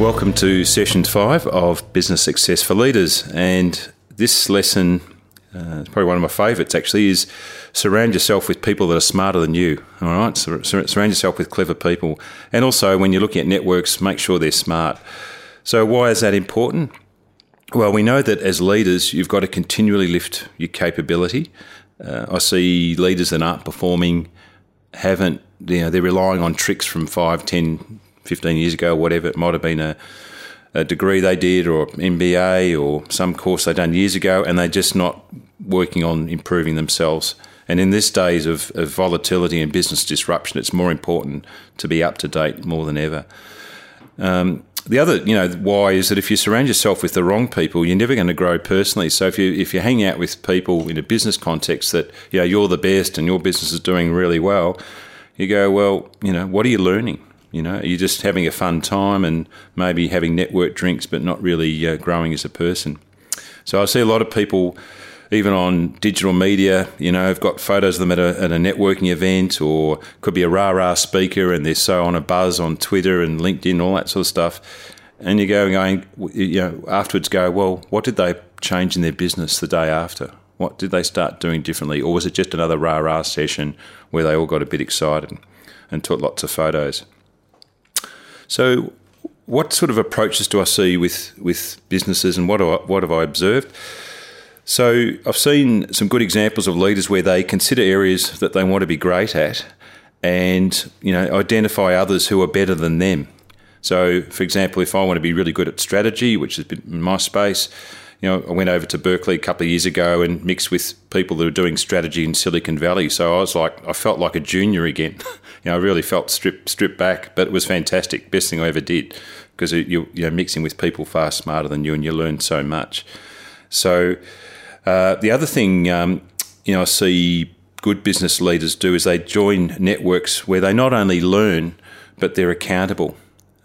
Welcome to session five of Business Success for Leaders. And this lesson uh, it's probably one of my favourites actually, is surround yourself with people that are smarter than you. All right, sur- surround yourself with clever people, and also when you're looking at networks, make sure they're smart. So why is that important? Well, we know that as leaders, you've got to continually lift your capability. Uh, I see leaders that aren't performing, haven't, you know, they're relying on tricks from 5, 10, 15 years ago, whatever. It might have been a, a degree they did or MBA or some course they done years ago, and they're just not working on improving themselves. And in this days of, of volatility and business disruption, it's more important to be up to date more than ever. Um, the other, you know, why is that if you surround yourself with the wrong people, you're never going to grow personally. So if you if you hang out with people in a business context that you know you're the best and your business is doing really well, you go, well, you know, what are you learning? You know, you're just having a fun time and maybe having network drinks, but not really uh, growing as a person. So I see a lot of people, even on digital media, you know, have got photos of them at a, at a networking event or could be a rah rah speaker and they're so on a buzz on Twitter and LinkedIn, all that sort of stuff. And you go going, you know, afterwards go, well, what did they change in their business the day after? What did they start doing differently? Or was it just another rah rah session where they all got a bit excited and took lots of photos? So, what sort of approaches do I see with, with businesses and what, I, what have I observed? So, I've seen some good examples of leaders where they consider areas that they want to be great at and you know identify others who are better than them. So, for example, if I want to be really good at strategy, which has been my space, you know, I went over to Berkeley a couple of years ago and mixed with people that were doing strategy in Silicon Valley. So I was like, I felt like a junior again. you know, I really felt stripped stripped back, but it was fantastic. Best thing I ever did because you you know mixing with people far smarter than you, and you learn so much. So uh, the other thing, um, you know, I see good business leaders do is they join networks where they not only learn but they're accountable.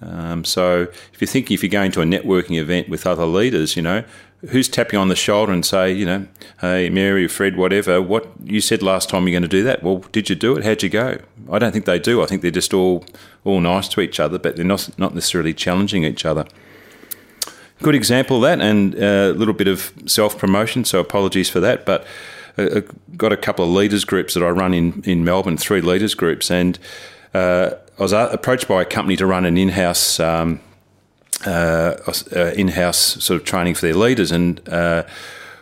Um, so if you're thinking if you're going to a networking event with other leaders, you know, who's tapping on the shoulder and say, you know, hey, Mary or Fred, whatever, what you said last time you're going to do that. Well, did you do it? How'd you go? I don't think they do. I think they're just all all nice to each other, but they're not not necessarily challenging each other. Good example of that, and a little bit of self promotion. So apologies for that, but. Uh, got a couple of leaders groups that I run in, in Melbourne, three leaders groups, and I was approached by a company to run an in-house um, uh, uh, in-house sort of training for their leaders, and uh,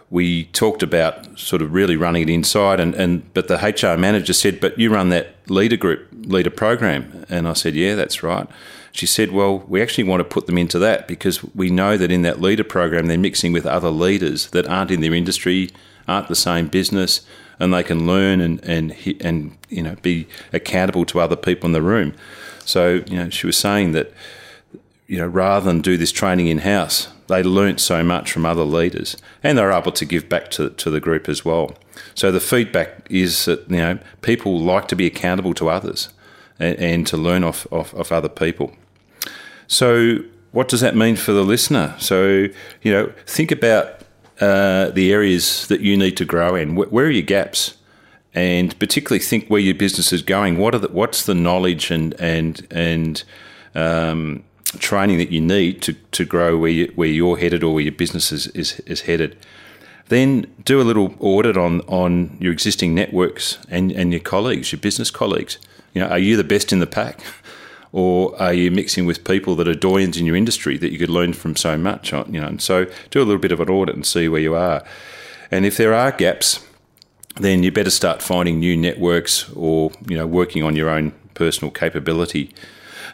we talked about sort of really running it inside. And, and but the HR manager said, "But you run that leader group leader program," and I said, "Yeah, that's right." She said, "Well, we actually want to put them into that because we know that in that leader program they're mixing with other leaders that aren't in their industry, aren't the same business." And they can learn and, and and you know be accountable to other people in the room. So you know she was saying that you know, rather than do this training in house, they learnt so much from other leaders and they're able to give back to, to the group as well. So the feedback is that, you know, people like to be accountable to others and, and to learn off, off, off other people. So what does that mean for the listener? So, you know, think about uh, the areas that you need to grow in. Where are your gaps? And particularly think where your business is going. What are the, what's the knowledge and and and um, training that you need to, to grow where, you, where you're headed or where your business is, is, is headed. Then do a little audit on, on your existing networks and, and your colleagues, your business colleagues. You know, are you the best in the pack? Or are you mixing with people that are doyens in your industry that you could learn from so much? on? You know, and so do a little bit of an audit and see where you are. And if there are gaps, then you better start finding new networks or you know working on your own personal capability.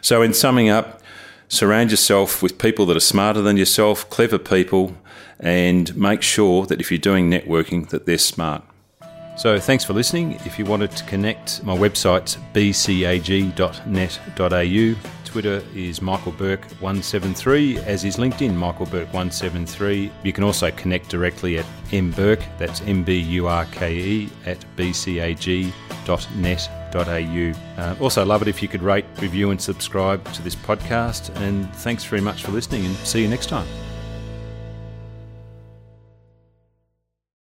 So, in summing up, surround yourself with people that are smarter than yourself, clever people, and make sure that if you're doing networking, that they're smart. So, thanks for listening. If you wanted to connect, my website's bcag.net.au. Twitter is Michael Burke173, as is LinkedIn, Michael Burke173. You can also connect directly at mburke, that's M B U R K E, at bcag.net.au. Uh, also, love it if you could rate, review, and subscribe to this podcast. And thanks very much for listening, and see you next time.